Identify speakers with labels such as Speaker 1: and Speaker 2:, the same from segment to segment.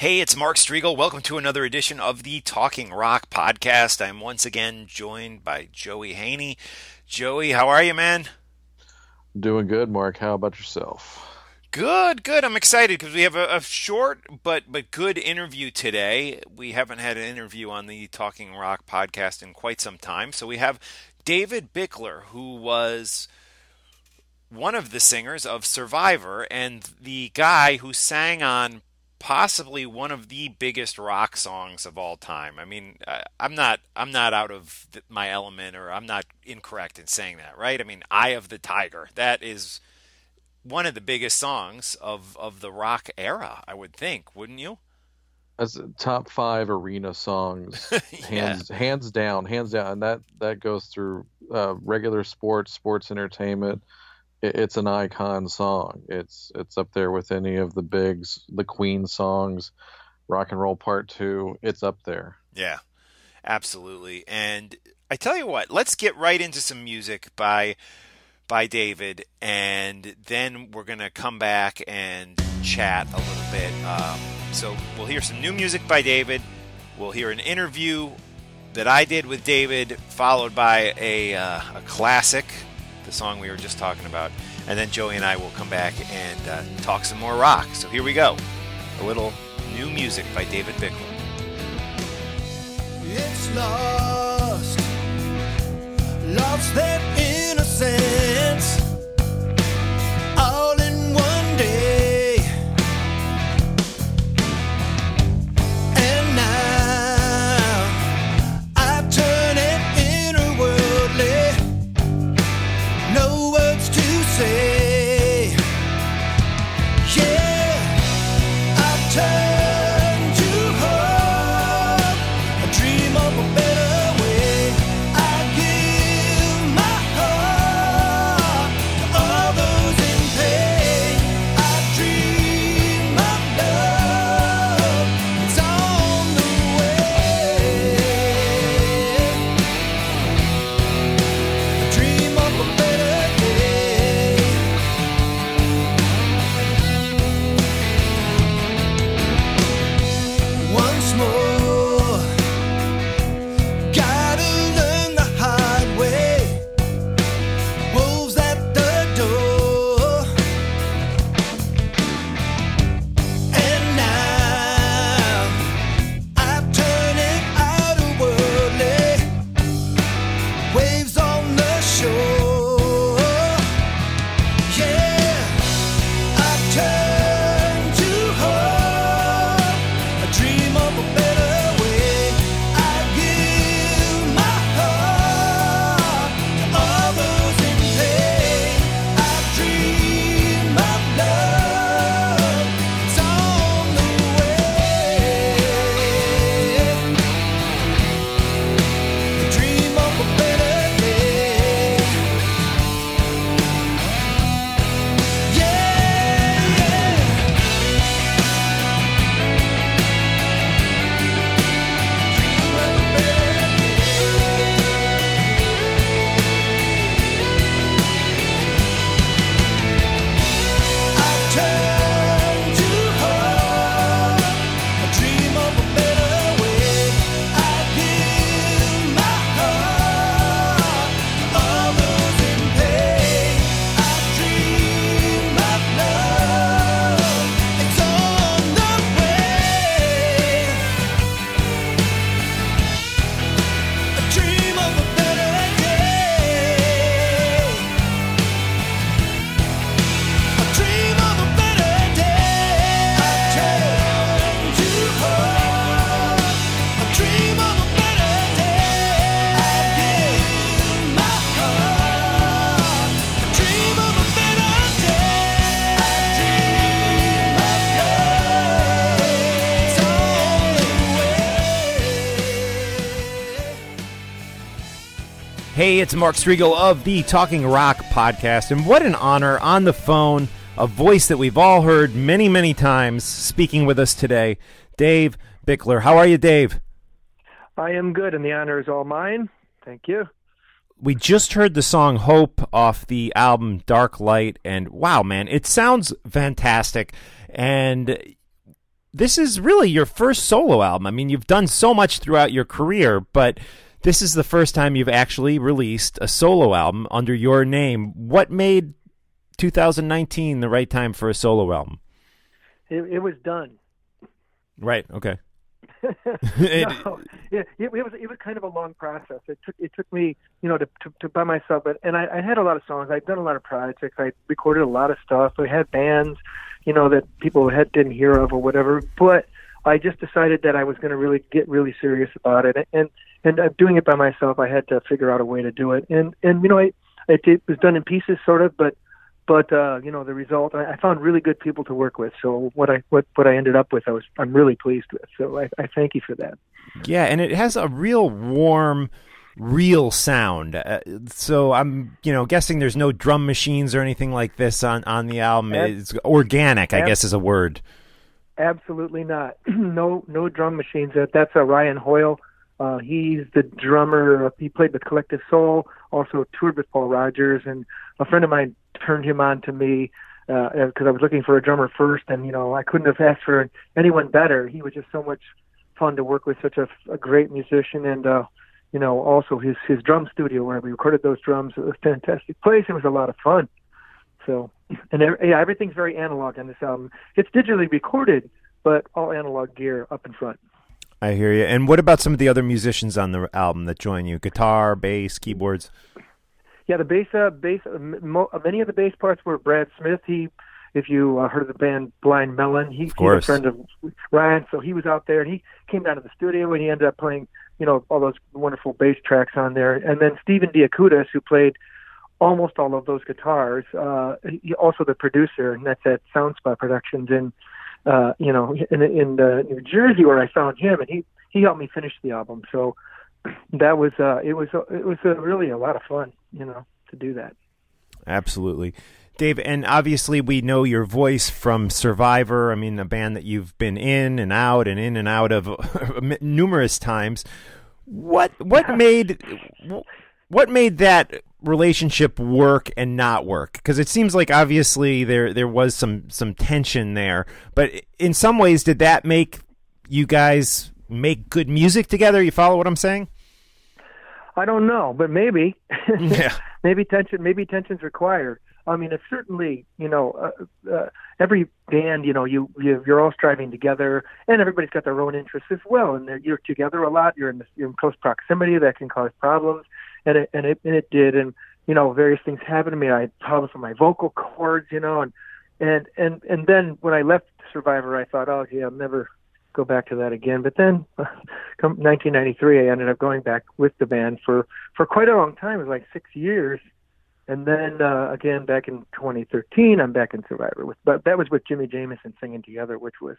Speaker 1: Hey, it's Mark Strigl. Welcome to another edition of the Talking Rock podcast. I'm once again joined by Joey Haney. Joey, how are you, man?
Speaker 2: Doing good, Mark. How about yourself?
Speaker 1: Good, good. I'm excited because we have a, a, short but but good interview today. We haven't had an interview on the Talking Rock podcast in quite some time, so we have David Bickler, who was one of the singers of Survivor and the guy who sang on possibly one of the biggest rock songs of all time. I mean, I'm not I'm not out of my element or I'm not incorrect in saying that, right? I mean, Eye of the Tiger. That is one of the biggest songs of of the rock era, I would think, wouldn't you?
Speaker 2: As top 5 arena songs hands hands down, hands down. And that that goes through uh, regular sports, sports entertainment, it's an icon song. It's it's up there with any of the bigs, the Queen songs, Rock and Roll Part Two. It's up there.
Speaker 1: Yeah, absolutely. And I tell you what, let's get right into some music by by David, and then we're gonna come back and chat a little bit. Um, so we'll hear some new music by David. We'll hear an interview that I did with David, followed by a, uh, a classic the song we were just talking about. And then Joey and I will come back and uh, talk some more rock. So here we go. A little new music by David Bickler.
Speaker 3: It's lost, lost that innocence.
Speaker 1: It's Mark Strigl of the Talking Rock podcast, and what an honor on the phone, a voice that we've all heard many, many times speaking with us today, Dave Bickler. How are you, Dave?
Speaker 4: I am good, and the honor is all mine. Thank you.
Speaker 1: We just heard the song Hope off the album Dark Light, and wow, man, it sounds fantastic. And this is really your first solo album. I mean, you've done so much throughout your career, but this is the first time you've actually released a solo album under your name. What made 2019 the right time for a solo album?
Speaker 4: It, it was done.
Speaker 1: Right. Okay.
Speaker 4: no, yeah, it, it, was it was kind of a long process. It took it took me, you know, to to, to by myself. But and I, I had a lot of songs. I'd done a lot of projects. I recorded a lot of stuff. I had bands, you know, that people had didn't hear of or whatever. But I just decided that I was going to really get really serious about it. And and doing it by myself, I had to figure out a way to do it. And and you know, I it, it was done in pieces, sort of, but but uh, you know the result I, I found really good people to work with. So what i what what i ended up with i was i'm really pleased with. So i, I thank you for that.
Speaker 1: Yeah and it has a real warm real sound. Uh, so i'm you know guessing there's no drum machines or anything like this on on the album. It's organic i guess is a word.
Speaker 4: Absolutely not. No no drum machines. That that's a ryan hoyle uh, he's the drummer. He played with Collective Soul, also toured with Paul Rodgers, and a friend of mine turned him on to me because uh, I was looking for a drummer first, and you know I couldn't have asked for anyone better. He was just so much fun to work with, such a, a great musician, and uh, you know also his his drum studio where we recorded those drums. It was a fantastic place. It was a lot of fun. So, and yeah, everything's very analog on this album. It's digitally recorded, but all analog gear up in front.
Speaker 1: I hear you. And what about some of the other musicians on the album that join you? Guitar, bass, keyboards.
Speaker 4: Yeah, the bass, uh, bass. Uh, mo- uh, many of the bass parts were Brad Smith. He, if you uh, heard of the band Blind Melon, he, he's a friend of Ryan, so he was out there and he came down to the studio and he ended up playing, you know, all those wonderful bass tracks on there. And then Stephen Diakutis, who played almost all of those guitars, uh, he, also the producer, and that's at Soundspot Productions in, uh, you know, in in uh, New Jersey where I found him, and he he helped me finish the album. So that was uh, it was it was uh, really a lot of fun, you know, to do that.
Speaker 1: Absolutely. Dave, and obviously we know your voice from Survivor. I mean, a band that you've been in and out and in and out of numerous times. What what made what made that relationship work and not work? Because it seems like obviously there there was some some tension there, but in some ways, did that make you guys make good music together. You follow what I'm saying?
Speaker 4: I don't know, but maybe. Yeah. maybe tension. Maybe tension's required. I mean, it's certainly you know uh, uh, every band you know you, you you're all striving together, and everybody's got their own interests as well, and you're together a lot. You're in this, you're in close proximity that can cause problems, and it and it and it did, and you know various things happened to me. I had problems with my vocal cords, you know, and and and and then when I left Survivor, I thought, oh yeah, I'll never go back to that again. But then, come 1993, I ended up going back with the band for for quite a long time. It was like six years, and then uh, again back in 2013, I'm back in Survivor with. But that was with Jimi Jamison singing together, which was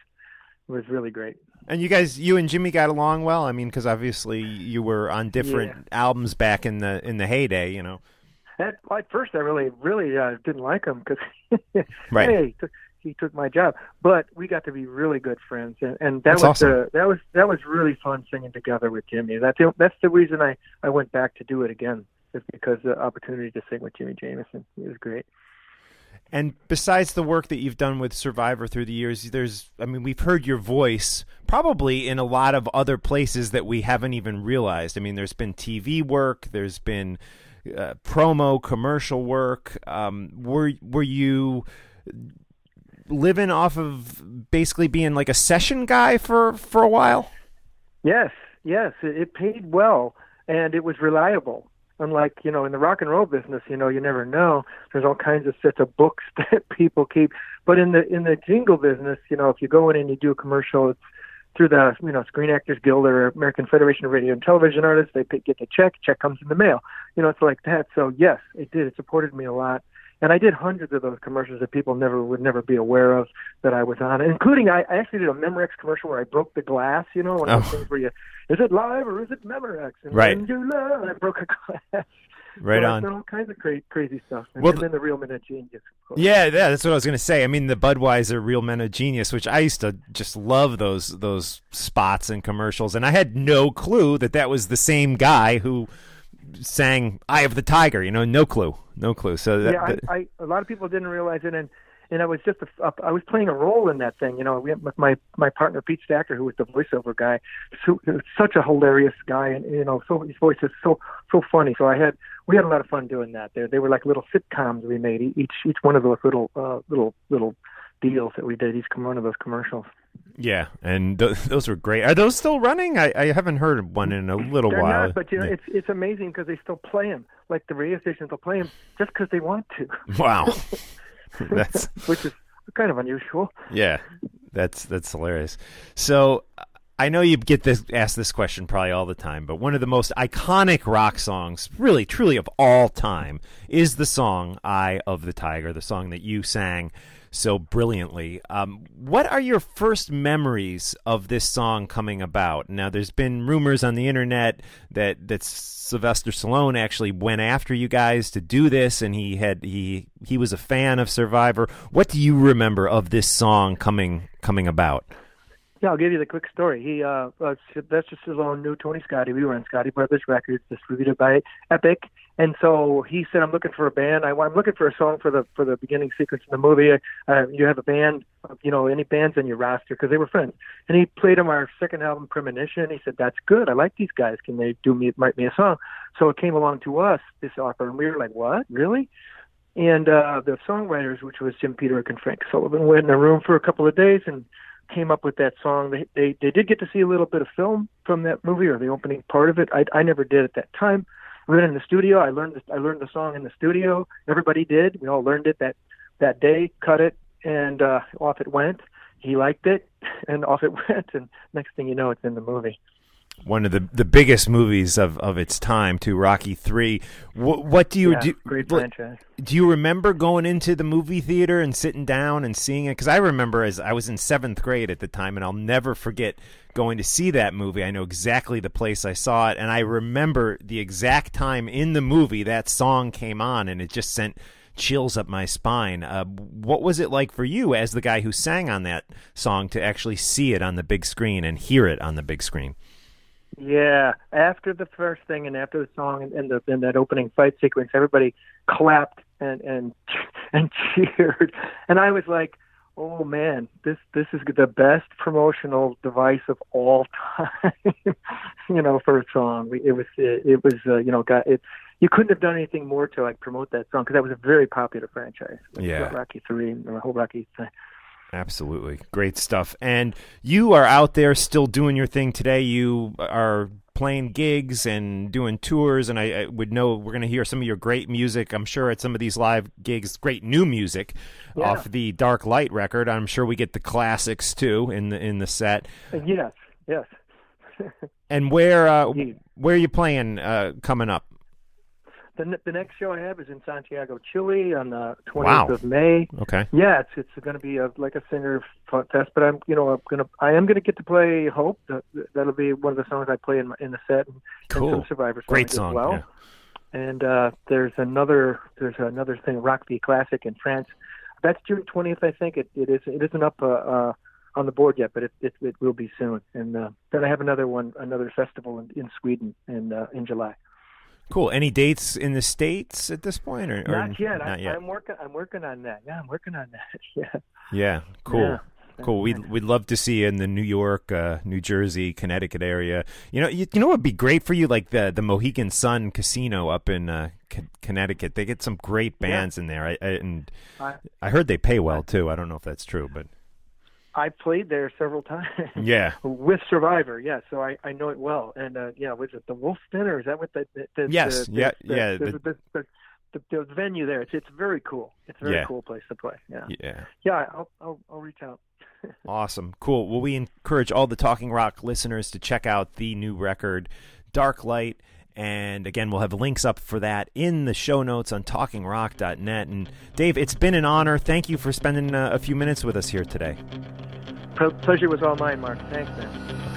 Speaker 4: was really great.
Speaker 1: And you guys, you and Jimi got along well. I mean, because obviously you were on different yeah. albums back in the in the heyday, you know.
Speaker 4: At, at first, I really, really uh, didn't like him because, right. hey, he took my job. But we got to be really good friends, and, and that
Speaker 1: that's
Speaker 4: was
Speaker 1: awesome.
Speaker 4: the, that was that was really fun singing together with Jimi. That's the, that's the reason I I went back to do it again, is because the opportunity to sing with Jimi Jamison it was great.
Speaker 1: And besides the work that you've done with Survivor through the years, there's, I mean, we've heard your voice probably in a lot of other places that we haven't even realized. I mean, there's been TV work, there's been uh, promo, commercial work. Um, were were you living off of basically being like a session guy for for a while?
Speaker 4: Yes, yes, it, it paid well and it was reliable. Unlike you know in the rock and roll business, you know you never know. There's all kinds of sets of books that people keep. But in the in the jingle business, you know, if you go in and you do a commercial, it's through the you know Screen Actors Guild or American Federation of Radio and Television Artists. They pay, get the check. Check comes in the mail. You know, it's like that. So yes, it did. It supported me a lot and I did hundreds of those commercials that people never would never be aware of that I was on, including I, I actually did a Memorex commercial where I broke the glass. You know, one of those oh. things where you is it live or is it Memorex? And
Speaker 1: right.
Speaker 4: you love, I broke a glass.
Speaker 1: Right
Speaker 4: so
Speaker 1: on.
Speaker 4: All kinds of crazy, crazy stuff. And, well, and then the Real Men of Genius.
Speaker 1: Yeah, yeah, that's what I was going to say. I mean, the Budweiser Real Men of Genius, which I used to just love those those spots and commercials, and I had no clue that that was the same guy who sang "Eye of the Tiger." You know, no clue, no clue. So that,
Speaker 4: yeah, I, I, a lot of people didn't realize it, and and I was just a, I was playing a role in that thing. You know, we, with my my partner Pete Stacker, who was the voiceover guy, so, such a hilarious guy, and you know, so his voice is so so funny. So I had we had a lot of fun doing that. There, they were like little sitcoms we made. Each each one of those little uh, little little deals that we did. Each one of those commercials.
Speaker 1: Yeah, and th- those were great. Are those still running? I, I haven't heard one in a little
Speaker 4: They're
Speaker 1: while.
Speaker 4: Not, but you know, it's it's amazing because they still play them. Like the radio stations will play them just because they want to.
Speaker 1: Wow, that's
Speaker 4: which is kind of unusual.
Speaker 1: Yeah, that's that's hilarious. So I know you get this asked this question probably all the time, but one of the most iconic rock songs, really truly of all time, is the song "Eye of the Tiger," the song that you sang so brilliantly. Um, what are your first memories of this song coming about? Now, there's been rumors on the internet that that Sylvester Stallone actually went after you guys to do this, and he had he he was a fan of Survivor. What do you remember of this song coming coming about?
Speaker 4: Yeah, I'll give you the quick story. He, uh, uh Sylvester Stallone knew Tony Scotti. We were on Scotti Brothers Records, distributed by Epic. And so he said, "I'm looking for a band. I, I'm looking for a song for the for the beginning sequence in the movie. Uh, you have a band, you know, any bands on your roster because they were friends." And he played him our second album, Premonition. He said, "That's good. I like these guys. Can they do me write me a song?" So it came along to us this offer, and we were like, "What? Really?" And uh, the songwriters, which was Jim Peterick and Frank Sullivan, went in a room for a couple of days and came up with that song. They, they they did get to see a little bit of film from that movie or the opening part of it. I I never did at that time. We went in the studio. I learned the, I learned the song in the studio. Everybody did. We all learned it that that day. Cut it and uh, off it went. He liked it and off it went. And next thing you know, it's in the movie
Speaker 1: one of the the biggest movies of, of its time to Rocky Three. What, what do you
Speaker 4: yeah,
Speaker 1: do?
Speaker 4: Great franchise.
Speaker 1: Do you remember going into the movie theater and sitting down and seeing it? Because I remember as I was in seventh grade at the time, and I'll never forget going to see that movie. I know exactly the place I saw it, and I remember the exact time in the movie that song came on, and it just sent chills up my spine. Uh, what was it like for you, as the guy who sang on that song, to actually see it on the big screen and hear it on the big screen?
Speaker 4: Yeah, after the first thing and after the song and, and the and that opening fight sequence, everybody clapped and and and cheered, and I was like, "Oh man, this this is the best promotional device of all time." you know, for a song, it was it, it was uh, you know got it. You couldn't have done anything more to like promote that song because that was a very popular franchise.
Speaker 1: Yeah,
Speaker 4: Rocky Three and the whole Rocky thing.
Speaker 1: Absolutely. Great stuff. And you are out there still doing your thing today. You are playing gigs and doing tours, and I, I would know we're going to hear some of your great music. I'm sure at some of these live gigs, great new music yeah. off the Dark Light record. I'm sure we get the classics too in the in the set.
Speaker 4: Yes, yes. and
Speaker 1: where uh, where are you playing uh, coming up?
Speaker 4: The the next show I have is in Santiago, Chile, on the 20th
Speaker 1: wow.
Speaker 4: of May.
Speaker 1: Okay.
Speaker 4: Yeah, it's it's going to be a, like a singer test, but I'm you know I'm gonna I am gonna get to play Hope. That'll be one of the songs I play in my, in the set. And,
Speaker 1: cool.
Speaker 4: And some Survivor
Speaker 1: Great song.
Speaker 4: As well.
Speaker 1: Yeah.
Speaker 4: And uh, there's another there's another thing Rock the Classic in France. That's June 20th, I think. It it is it isn't up uh, uh, on the board yet, but it it, it will be soon. And uh, then I have another one, another festival in, in Sweden in uh, in July.
Speaker 1: Cool. Any dates in the states at this point, or,
Speaker 4: not yet?
Speaker 1: Not
Speaker 4: I,
Speaker 1: yet.
Speaker 4: I'm working. I'm working on that. Yeah, I'm working on that. yeah.
Speaker 1: Yeah. Cool.
Speaker 4: Yeah.
Speaker 1: Cool. We'd we'd love to see you in the New York, uh, New Jersey, Connecticut area. You know, you, you know what would be great for you, like the the Mohegan Sun Casino up in uh, C- Connecticut. They get some great bands
Speaker 4: yeah.
Speaker 1: in there, I, I, and
Speaker 4: I,
Speaker 1: I heard they pay well too. I don't know if that's true, but
Speaker 4: I played there several times.
Speaker 1: Yeah.
Speaker 4: with Survivor, yeah. So I, I know it well. And uh, yeah, was it the Wolf Den or is that what the, the, the
Speaker 1: Yes.
Speaker 4: the,
Speaker 1: yeah.
Speaker 4: the,
Speaker 1: yeah.
Speaker 4: The, the, the, the, the, venue there. It's it's very cool. It's a very
Speaker 1: Yeah.
Speaker 4: cool place to play. Yeah.
Speaker 1: yeah.
Speaker 4: Yeah. I'll I'll, I'll reach out.
Speaker 1: Awesome. Cool. Well, we encourage all the Talking Rock listeners to check out the new record, Dark Light. And again, we'll have links up for that in the show notes on talkingrock.net. And Dave, it's been an honor. Thank you for spending uh, a few minutes with us here today.
Speaker 4: Pleasure was all mine, Mark. Thanks, man.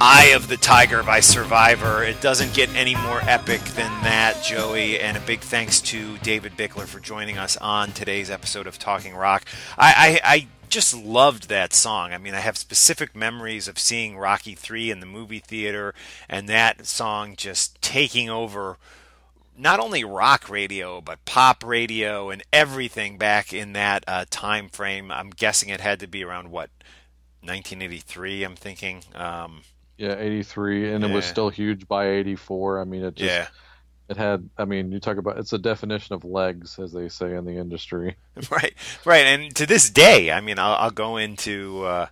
Speaker 1: Eye of the Tiger by Survivor. It doesn't get any more epic than that, Joey. And a big thanks to David Bickler for joining us on today's episode of Talking Rock. I, I, I just loved that song. I mean, I have specific memories of seeing Rocky 3 in the movie theater and that song just taking over not only rock radio but pop radio and everything back in that uh, time frame. I'm guessing it had to be around what 1983. I'm thinking. Um,
Speaker 2: yeah, 83, and yeah. it was still huge by 84. I mean, it just.
Speaker 1: Yeah.
Speaker 2: It had, I mean, you talk about it's a definition of legs, as they say in the industry.
Speaker 1: Right, right, and to this day, I mean, I'll, I'll go into, uh,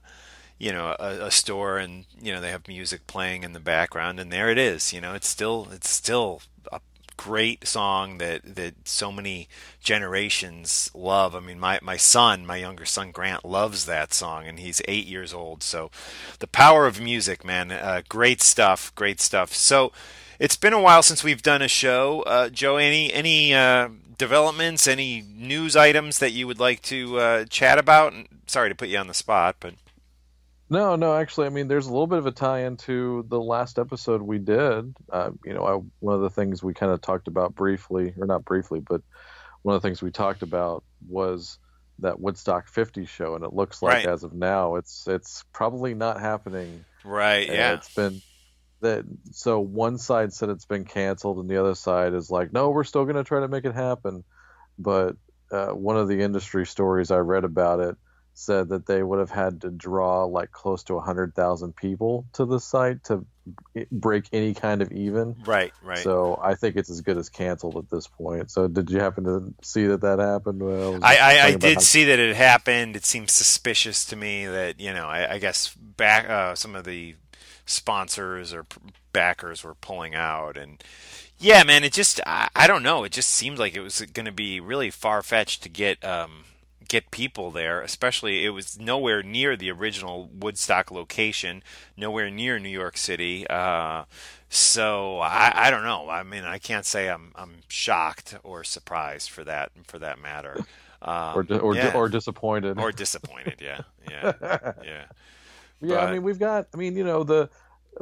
Speaker 1: you know, a, a, store and you know they have music playing in the background, and there it is. You know, it's still, it's still a great song that that so many generations love. I mean, my my son, my younger son Grant, loves that song, and he's eight years old. So, the power of music, man, uh, great stuff, great stuff. So, it's been a while since we've done a show. Uh, Joe, any any uh, developments, any news items that you would like to uh, chat about? Sorry to put you on the spot, but
Speaker 2: no, no, actually, I mean, there's a little bit of a tie into the last episode we did. Uh, you know, I, one of the things we kind of talked about briefly, or not briefly, but one of the things we talked about was that Woodstock 50 show, and it looks like
Speaker 1: right.
Speaker 2: as of now, it's it's probably not happening.
Speaker 1: Right.
Speaker 2: And
Speaker 1: yeah.
Speaker 2: It's been that. So one side said it's been canceled, and the other side is like, no, we're still going to try to make it happen. But uh, one of the industry stories I read about it said that they would have had to draw like close to 100,000 people to the site to break any kind of even.
Speaker 1: Right, right.
Speaker 2: So I think it's as good as canceled at this point. So did you happen to see that that happened?
Speaker 1: Well, I, I, I did how... see that it happened. It seems suspicious to me that, you know, I, I guess back uh, some of the sponsors or backers were pulling out and yeah, man, it just I, I don't know. It just seemed like it was going to be really far fetched to get um, get people there, especially it was nowhere near the original Woodstock location, nowhere near New York City. Uh, so I, I don't know. I mean, I can't say I'm I'm shocked or surprised for that for that matter. Um,
Speaker 2: or di- or, yeah. di- or disappointed.
Speaker 1: Or disappointed. Yeah, yeah, yeah.
Speaker 2: Yeah, but, I mean, we've got. I mean, you know, the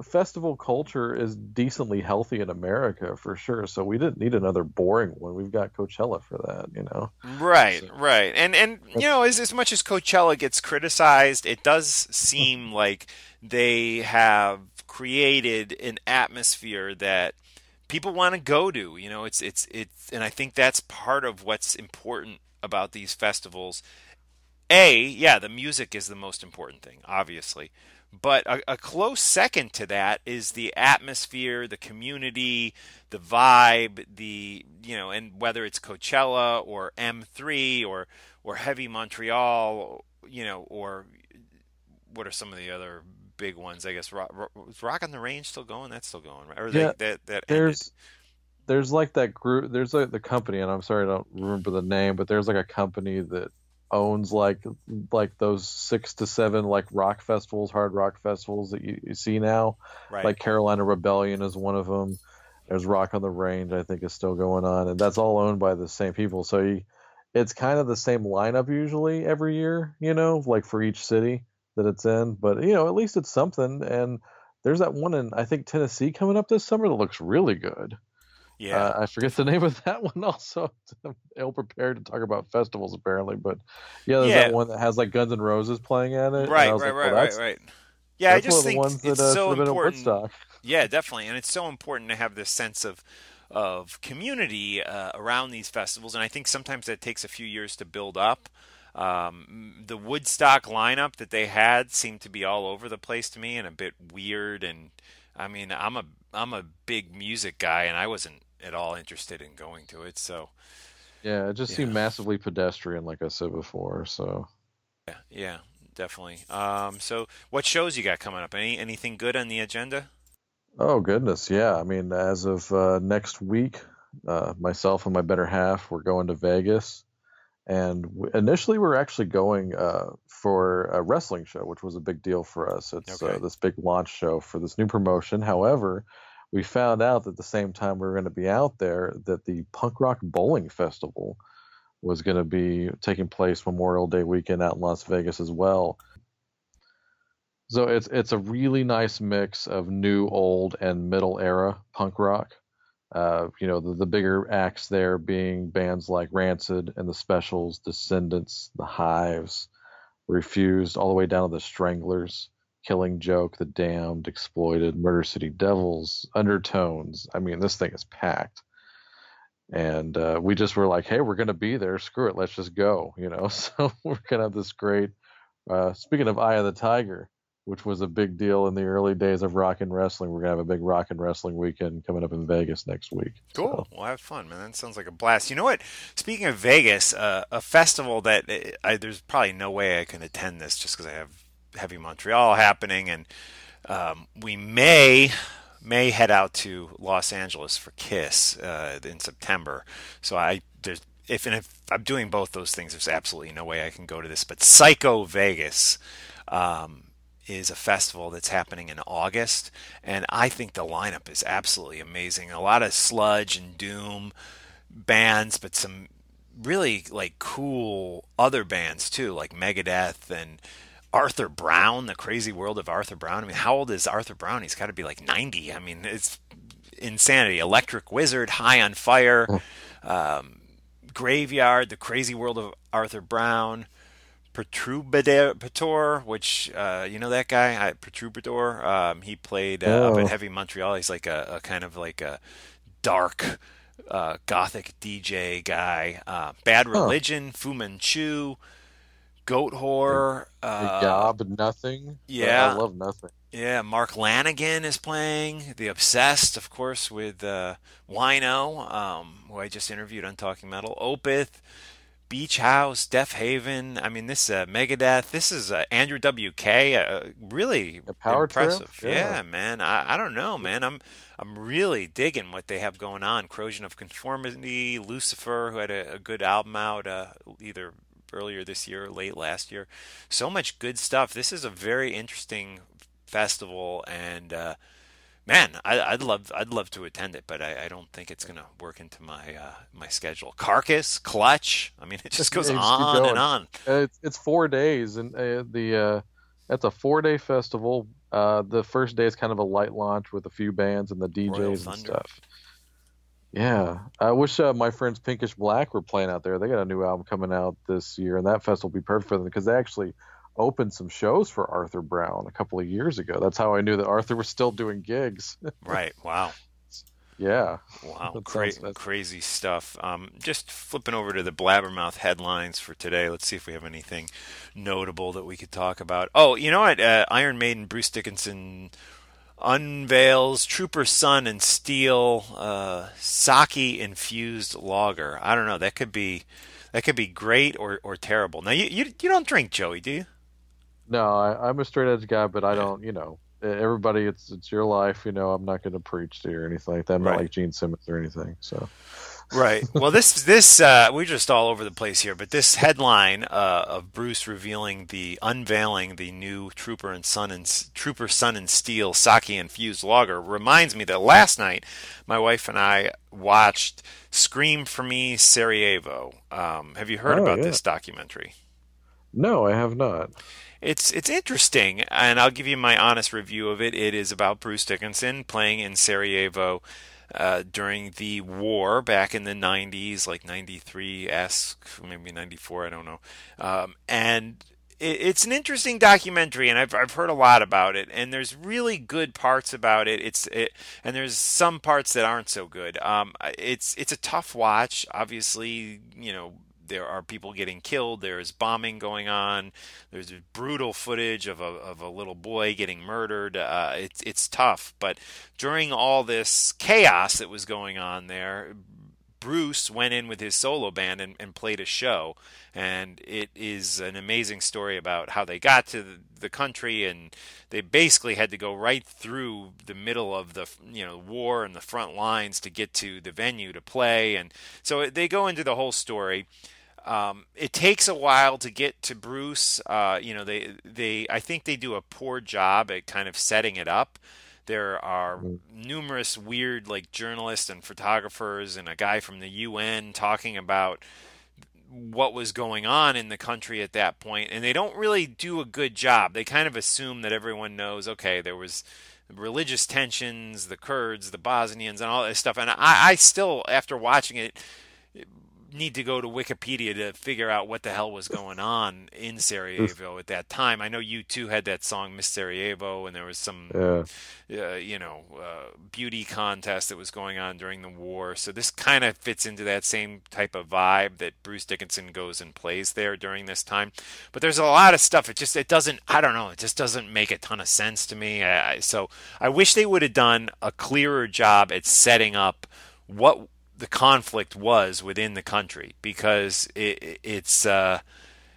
Speaker 2: festival culture is decently healthy in America for sure. So we didn't need another boring one. We've got Coachella for that, you know.
Speaker 1: Right, so. right. And and you know, as as much as Coachella gets criticized, it does seem like they have created an atmosphere that people want to go to. You know, it's it's it's and I think that's part of what's important about these festivals. A, yeah, the music is the most important thing, obviously but a, a, close second to that is the atmosphere, the community, the vibe, the you know, and whether it's Coachella or M3 or or Heavy Montreal, you know, or what are some of the other big ones? I guess Rock, Rock on the Range still going? That's still going, right? Or
Speaker 2: yeah,
Speaker 1: they, that that
Speaker 2: there's.
Speaker 1: Ended?
Speaker 2: There's like that group. There's like the company, and I'm sorry I don't remember the name, but there's like a company that owns like like those six to seven like rock festivals, hard rock festivals that you, you see now.
Speaker 1: Right.
Speaker 2: Like Carolina Rebellion is one of them. There's Rock on the Range, I think, is still going on, and that's all owned by the same people. So you, it's kind of the same lineup usually every year, you know, like for each city that it's in. But you know, at least it's something. And there's that one in I think Tennessee coming up this summer that looks really good.
Speaker 1: Yeah,
Speaker 2: uh, I forget the name of that one. Also, I'm ill prepared to talk about festivals apparently, but yeah, there's yeah. that one that has like Guns N' Roses playing at it.
Speaker 1: Right, right, like, right, right, right. Yeah, I just think
Speaker 2: it's
Speaker 1: that, uh, so
Speaker 2: important.
Speaker 1: Yeah, definitely, and it's so important to have this sense of of community uh, around these festivals, and I think sometimes that takes a few years to build up. Um, the Woodstock lineup that they had seemed to be all over the place to me and a bit weird. And I mean, I'm a I'm a big music guy, and I wasn't at all interested in going to it. So
Speaker 2: yeah, it just seemed massively pedestrian, like I said before. So
Speaker 1: yeah, yeah, definitely. Um, so what shows you got coming up? Any anything good on the agenda?
Speaker 2: Oh goodness, yeah. I mean, as of uh, next week, uh, myself and my better half we're going to Vegas, and w- initially we are actually going uh, for a wrestling show, which was a big deal for us. It's uh, okay. this big launch show for this new promotion. However, we found out at the same time we were going to be out there that the Punk Rock Bowling Festival was going to be taking place Memorial Day weekend out in Las Vegas as well. So it's it's a really nice mix of new, old, and middle era punk rock. Uh, you know, the, the bigger acts there being bands like Rancid and the Specials, Descendents The Hives, Refused, all the way down to the Stranglers, Killing Joke, The Damned, Exploited, Murder City Devils, Undertones. I mean, this thing is packed. And uh, we just were like, hey, we're going to be there. Screw it. Let's just go. You know, so we're going to have this great. Uh, speaking of Eye of the Tiger, which was a big deal in the early days of rock and wrestling. We're gonna have a big rock and wrestling weekend coming up in Vegas next week.
Speaker 1: Cool. So. Well, have fun, man. That sounds like a blast. You know what? Speaking of Vegas, uh, a festival that uh, I, there's probably no way I can attend this just because I have Heavy Montreal happening, and um, we may may head out to Los Angeles for Kiss uh, in September. So I there's if and if I'm doing both those things, there's absolutely no way I can go to this. But Psycho Vegas. Um, is a festival that's happening in August, and I think the lineup is absolutely amazing. A lot of sludge and doom bands, but some really like cool other bands too, like Megadeth and Arthur Brown, the crazy world of Arthur Brown. I mean, how old is Arthur Brown? He's got to be like 90. I mean, it's insanity. Electric Wizard, High on Fire, um, Graveyard, the crazy world of Arthur Brown. Perturbator, which uh, you know that guy, I, Perturbator. Um, he played uh, oh. up in Heavy Montreal. He's like a, a kind of like a dark uh, gothic DJ guy. Uh, Bad Religion. Fu Manchu, Goatwhore.
Speaker 2: Uh, Job, nothing.
Speaker 1: Yeah,
Speaker 2: I love nothing.
Speaker 1: Yeah, Mark Lanegan is playing. The Obsessed, of course, with uh, Wino, um, who I just interviewed on Talking Metal. Opeth. Beach House, Deafheaven. I mean, this uh, Megadeth. This is uh, Andrew WK. Uh, really impressive. Yeah. yeah. man. I, I don't know, man. I'm I'm really digging what they have going on. Corrosion of Conformity, Lucifer, who had a, a good album out uh, either earlier this year late last year. So much good stuff. This is a very interesting festival, and uh, man, I, would love I'd love to attend it, but I, I don't think it's going to work into my uh, my schedule. Carcass, Clutch. I mean, it just goes on and on.
Speaker 2: It's, it's four days, and uh, the uh, that's a four day festival. Uh, the first day is kind of a light launch with a few bands and the DJs and stuff. Yeah, I wish uh, my friends Pinkish Black were playing out there. They got a new album coming out this year, and that festival will be perfect for them because they actually opened some shows for Arthur Brown a couple of years ago. That's how I knew that Arthur was still doing gigs.
Speaker 1: right. Wow.
Speaker 2: Yeah.
Speaker 1: Wow. Cra- crazy stuff. Um, just flipping over to the Blabbermouth headlines for today. Let's see if we have anything notable that we could talk about. Oh, you know what? Uh, Iron Maiden, Bruce Dickinson unveils Trooper Sun and Steel uh, sake infused lager. I don't know. That could be that could be great or, or terrible. Now you, you you don't drink, Joey, do you?
Speaker 2: No, I, am a straight edge guy, but I don't. You know, everybody, it's it's your life. You know, I'm not going to preach to you or anything like that. I'm right. not like Gene Simmons or anything. So.
Speaker 1: Right. Well, this this uh, we're just all over the place here, but this headline uh, of Bruce revealing the unveiling the new Trooper and Sun and Trooper Sun and Steel sake infused lager reminds me that last night my wife and I watched Scream for Me Sarajevo. Um, have you heard oh, about yeah. this documentary?
Speaker 2: No, I have not
Speaker 1: it's it's interesting, and I'll give you my honest review of it. It is about Bruce Dickinson playing in Sarajevo uh, during the war back in the 90s, like 93 esque, maybe 94, I don't know. Um, and it, it's an interesting documentary, and I've I've heard a lot about it. And there's really good parts about it. It's it, and there's some parts that aren't so good. Um, it's it's a tough watch. Obviously, you know there are people getting killed. There is bombing going on. There's brutal footage of a, of a little boy getting murdered. Uh, it's it's tough. But during all this chaos that was going on there, Bruce went in with his solo band and, and, played a show. And it is an amazing story about how they got to the, the, country, and they basically had to go right through the middle of the you know war and the front lines to get to the venue to play. And so they go into the whole story. Um, it takes a while to get to Bruce. Uh, you know, they they I think they do a poor job at kind of setting it up. There are mm-hmm. numerous weird like journalists and photographers and a guy from the UN talking about what was going on in the country at that point, and they don't really do a good job. They kind of assume that everyone knows. Okay, there was religious tensions, the Kurds, the Bosnians, and all that stuff. And I, I still, after watching it, need to go to Wikipedia to figure out what the hell was going on in Sarajevo at that time. I know U2 had that song Miss Sarajevo, and there was some, yeah. uh, you know, uh, beauty contest that was going on during the war. So this kind of fits into that same type of vibe that Bruce Dickinson goes and plays there during this time. But there's a lot of stuff. It just it doesn't. I don't know. It just doesn't make a ton of sense to me. I, so I wish they would have done a clearer job at setting up what the conflict was within the country because it, it's uh,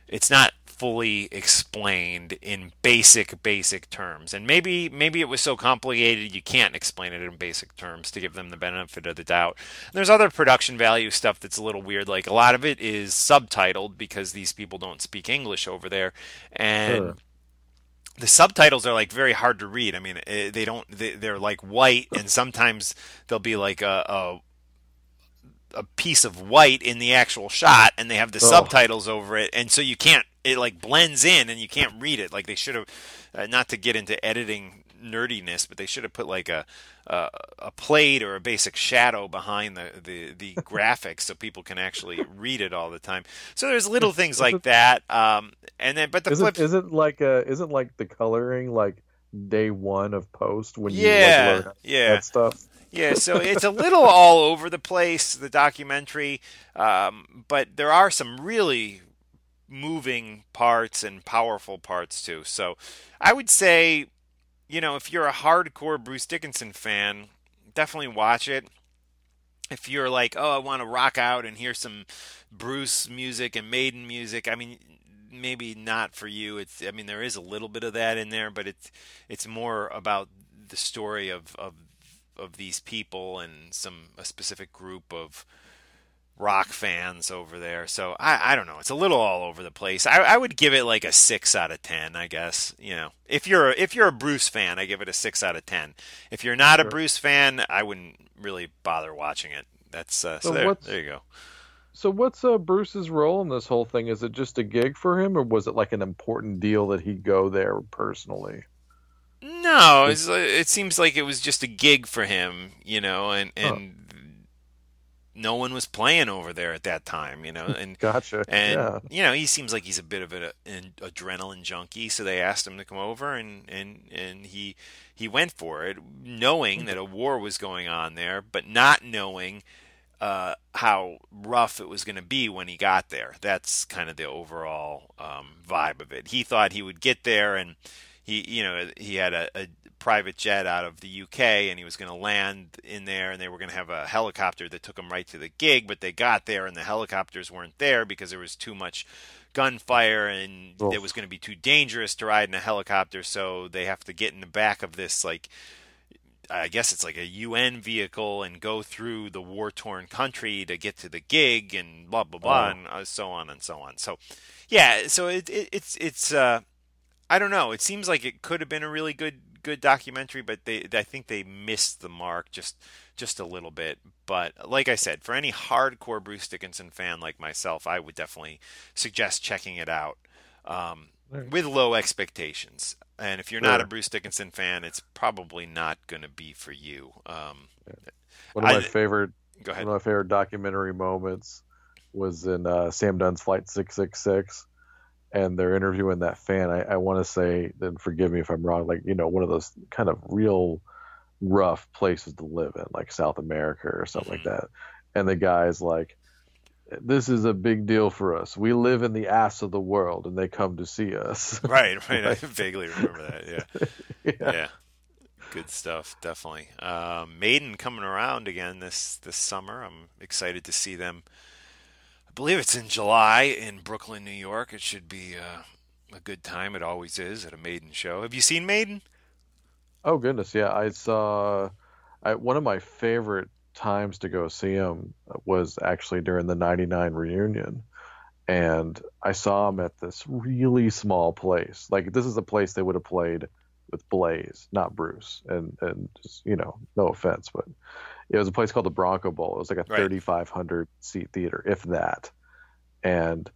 Speaker 1: it's not fully explained in basic basic terms and maybe maybe it was so complicated you can't explain it in basic terms to give them the benefit of the doubt and there's other production value stuff that's a little weird like a lot of it is subtitled because these people don't speak english over there and sure the subtitles are like very hard to read. I mean, eh, they don't. They, are like white, and sometimes they'll be like a, a piece of white in the actual shot and they have the oh. subtitles over it and so you can't it like blends in and you can't read it like they should have uh, not to get into editing nerdiness but they should have put like a uh, a plate or a basic shadow behind the, the, the graphics so people can actually read it all the time. So there's little things like that. Um, and then, but the
Speaker 2: is
Speaker 1: flip
Speaker 2: it, isn't like a, isn't like the coloring like day one of post when you
Speaker 1: yeah,
Speaker 2: like learn
Speaker 1: yeah.
Speaker 2: that stuff.
Speaker 1: Yeah, so it's a little all over the place, the documentary, um, but there are some really moving parts and powerful parts too. So I would say, you know, if you're a hardcore Bruce Dickinson fan, definitely watch it. If you're like, oh, I want to rock out and hear some Bruce music and Maiden music, I mean, maybe not for you. It's, I mean, there is a little bit of that in there, but it's it's more about the story of of of these people and some a specific group of rock fans over there. So I, I don't know. It's a little all over the place. I, I would give it like a six out of ten, I guess. You know, if you're if you're a Bruce fan, I give it a six out of ten. If you're not sure. a Bruce fan, I wouldn't really bother watching it. That's uh, so, so there, there you go.
Speaker 2: So what's uh, Bruce's role in this whole thing? Is it just a gig for him, or was it like an important deal that he'd go there personally?
Speaker 1: No, it seems like it was just a gig for him, you know, and and huh. no one was playing over there at that time, you know, and
Speaker 2: gotcha.
Speaker 1: And
Speaker 2: yeah.
Speaker 1: you know, he seems like he's a bit of a, an adrenaline junkie, so they asked him to come over, and and and he he went for it, knowing that a war was going on there, but not knowing uh, how rough it was going to be when he got there. That's kind of the overall um, vibe of it. He thought he would get there and he you know he had a, a private jet out of the UK and he was going to land in there and they were going to have a helicopter that took him right to the gig but they got there and the helicopters weren't there because there was too much gunfire and oh. it was going to be too dangerous to ride in a helicopter so they have to get in the back of this like I guess it's like a UN vehicle and go through the war torn country to get to the gig and blah blah blah oh. and uh, so on and so on. So yeah, so it, it, it's it's uh, I don't know. It seems like it could have been a really good good documentary, but they I think they missed the mark just just a little bit. But like I said, for any hardcore Bruce Dickinson fan like myself, I would definitely suggest checking it out um, with low expectations. And if you're not a Bruce Dickinson fan, it's probably not going to be for you. Um,
Speaker 2: one of my I, favorite one of my favorite documentary moments was in uh, Sam Dunn's Flight 666 and they're interviewing that fan. I, I want to say, then forgive me if I'm wrong, like, you know, one of those kind of real rough places to live in, like South America or something mm-hmm. like that. And the guy's like, this is a big deal for us. We live in the ass of the world, and they come to see us.
Speaker 1: Right, right. I vaguely remember that. Yeah. yeah. yeah. Good stuff, definitely. Um, Maiden coming around again this this summer. I'm excited to see them believe it's in July in Brooklyn, New York. It should be uh, a good time. It always is at a Maiden show. Have you seen Maiden?
Speaker 2: Oh goodness, yeah. I saw. I, one of my favorite times to go see him was actually during the '99 reunion, and I saw him at this really small place. Like this is a place they would have played with Blaze, not Bruce. And and just, you know, no offense, but it was a place called the Bronco Bowl. It was like a right. 3,500 seat theater, if that. and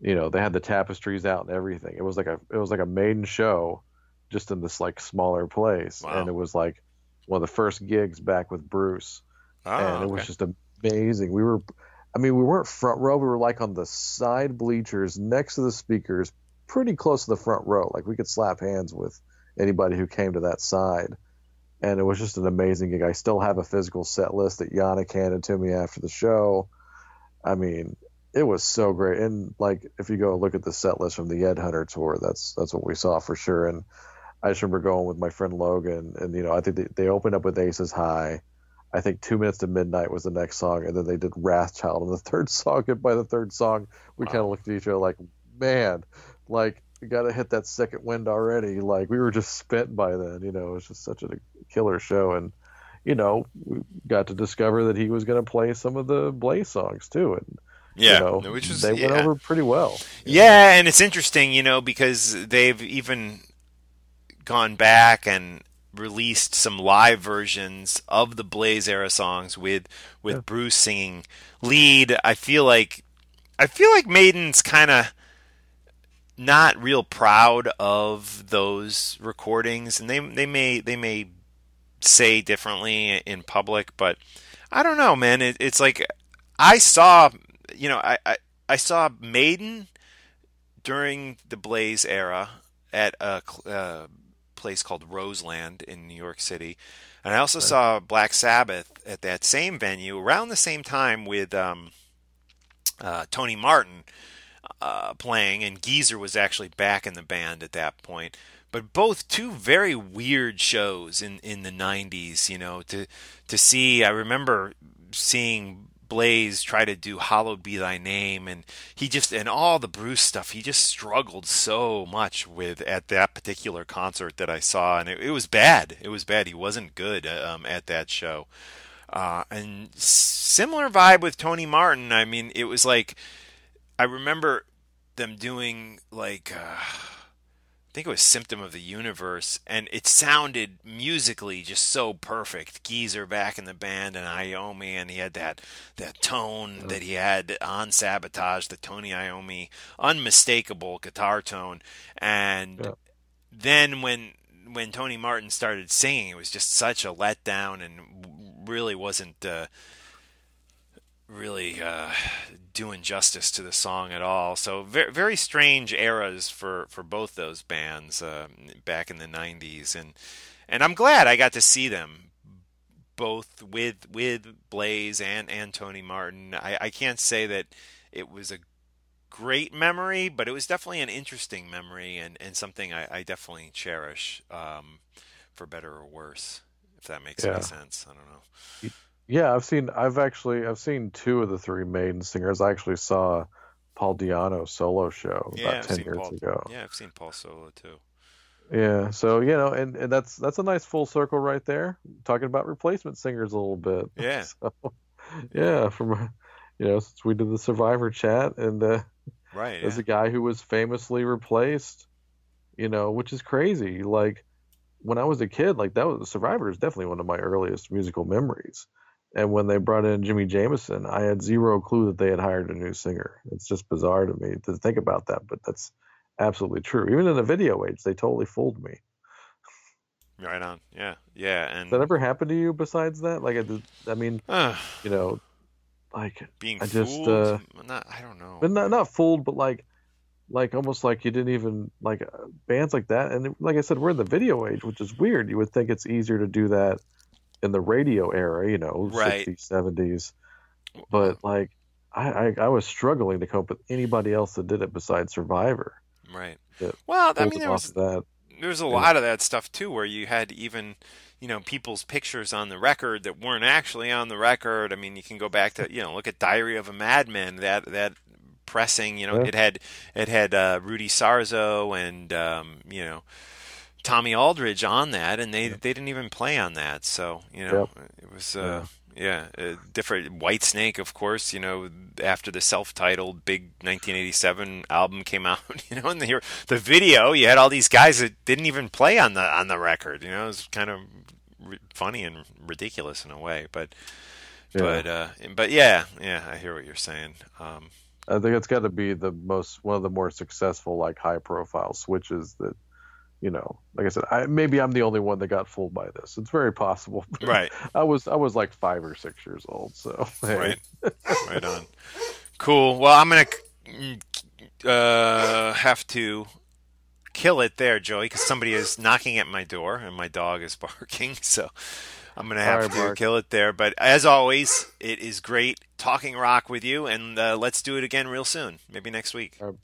Speaker 2: you know they had the tapestries out and everything. It was like a it was like a maiden show, just in this like smaller place,
Speaker 1: Wow.
Speaker 2: and it was like one of the first gigs back with Bruce,
Speaker 1: Oh,
Speaker 2: and it was
Speaker 1: okay.
Speaker 2: just amazing. We were, I mean, we weren't front row. We were like on the side bleachers next to the speakers, pretty close to the front row. Like we could slap hands with anybody who came to that side. And it was just an amazing gig. I still have a physical set list that Janick handed to me after the show. I mean, it was so great. And like, if you go look at the set list from the Ed Hunter tour, that's that's what we saw for sure. And I just remember going with my friend Logan, and you know, I think they, they opened up with Aces High. I think two minutes to midnight was the next song, and then they did Wrathchild on the third song. And by the third song, we
Speaker 1: Wow.
Speaker 2: kind of looked at each other like, man, like got to hit that second wind already. Like we were just spent by then. You know, it was just such a killer show, and you know, we got to discover that he was going to play some of the Blaze songs too, and
Speaker 1: yeah,
Speaker 2: you know,
Speaker 1: which was
Speaker 2: they
Speaker 1: yeah.
Speaker 2: went over pretty well.
Speaker 1: Yeah, and it's interesting, you know, because they've even gone back and released some live versions of the Blaze era songs with with
Speaker 2: Yeah.
Speaker 1: Bruce singing lead. I feel like I feel like Maiden's kind of not real proud of those recordings, and they they may they may say differently in public, but I don't know, man. It, it's like I saw, you know, I, I I saw Maiden during the Blaze era at a uh, place called Roseland in New York City, and I also saw Black Sabbath at that same venue around the same time with um, uh, Tony Martin uh, playing, and Geezer was actually back in the band at that point. But both two very weird shows in, in the '90s. You know, to to see. I remember seeing Blaze try to do "Hallowed Be Thy Name," and he just and all the Bruce stuff. He just struggled so much with at that particular concert that I saw, and it, it was bad. It was bad. He wasn't good um, at that show. Uh, and similar vibe with Tony Martin. I mean, it was like I remember them doing like uh, I think it was Symptom of the Universe, and it sounded musically just so perfect. Geezer back in the band, and Iommi, and he had that that tone that he had on Sabotage, the Tony Iommi, unmistakable guitar tone, and
Speaker 2: Yeah.
Speaker 1: then when when Tony Martin started singing, it was just such a letdown, and really wasn't. Uh, really uh, doing justice to the song at all. So very, very strange eras for, for both those bands uh, back in the '90s, and and I'm glad I got to see them both with with Blaze and and Tony Martin. I, I can't say that it was a great memory, but it was definitely an interesting memory and, and something I, I definitely cherish, um, for better or worse. If that makes
Speaker 2: Yeah.
Speaker 1: any sense, I don't know.
Speaker 2: Yeah, I've seen. I've actually. I've seen two of the three Maiden singers. I actually saw Paul Di'Anno solo show
Speaker 1: Yeah,
Speaker 2: about
Speaker 1: I've
Speaker 2: ten years
Speaker 1: Paul.
Speaker 2: ago.
Speaker 1: Yeah, I've seen Paul Solo too.
Speaker 2: Yeah, so you know, and, and that's that's a nice full circle right there. Talking about replacement singers a little bit.
Speaker 1: Yeah.
Speaker 2: So, yeah, from you know, since we did the Survivor chat, and uh,
Speaker 1: Right.
Speaker 2: there's
Speaker 1: Yeah.
Speaker 2: a guy who was famously replaced. You know, which is crazy. Like when I was a kid, like that was Survivor is definitely one of my earliest musical memories. And when they brought in Jimi Jamison, I had zero clue that they had hired a new singer. It's just bizarre to me to think about that, but that's absolutely true. Even in the video age, they totally fooled me.
Speaker 1: Right on. Yeah. Yeah. And
Speaker 2: that ever happened to you besides that? Like, I, did- I mean,
Speaker 1: uh,
Speaker 2: you know, like,
Speaker 1: being
Speaker 2: I just,
Speaker 1: fooled.
Speaker 2: uh,
Speaker 1: not. I don't know.
Speaker 2: but not not fooled, but like, like almost like you didn't even like uh, bands like that. And like I said, we're in the video age, which is weird. You would think it's easier to do that in the radio era, you know,
Speaker 1: Right.
Speaker 2: 60s, 70s. But like, I, I I was struggling to cope with anybody else that did it besides Survivor.
Speaker 1: Right. Well, I mean, there was
Speaker 2: that.
Speaker 1: there's a
Speaker 2: Yeah.
Speaker 1: lot of that stuff too, where you had even, you know, people's pictures on the record that weren't actually on the record. I mean, you can go back to, you know, look at Diary of a Madman. That that pressing, you know,
Speaker 2: Yeah.
Speaker 1: it had it had uh, Rudy Sarzo and um, you know. Tommy Aldridge on that, and they they didn't even play on that. So you know, it was uh, yeah, uh, different. Whitesnake, of course. You know, after the self-titled big 1987 album came out, you know, and the the video, you had all these guys that didn't even play on the on the record. You know, it was kind of r- funny and ridiculous in a way, but
Speaker 2: Yeah.
Speaker 1: but uh, but yeah, yeah, I hear what you're saying. Um,
Speaker 2: I think it's got to be the most one of the more successful like high profile switches that you know, like I said, I, maybe I'm the only one that got fooled by this. It's very possible.
Speaker 1: Right.
Speaker 2: I was I was like five or six years old, so
Speaker 1: hey. right, right on. Cool. Well, I'm gonna uh, have to kill it there, Joey, because somebody is knocking at my door and my dog is barking. So I'm going to have right, to kill it there. But as always, it is great talking rock with you, and uh, let's do it again real soon. Maybe next week.
Speaker 2: All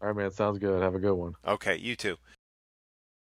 Speaker 2: right, man. Sounds good. Have a good one.
Speaker 1: Okay, you too.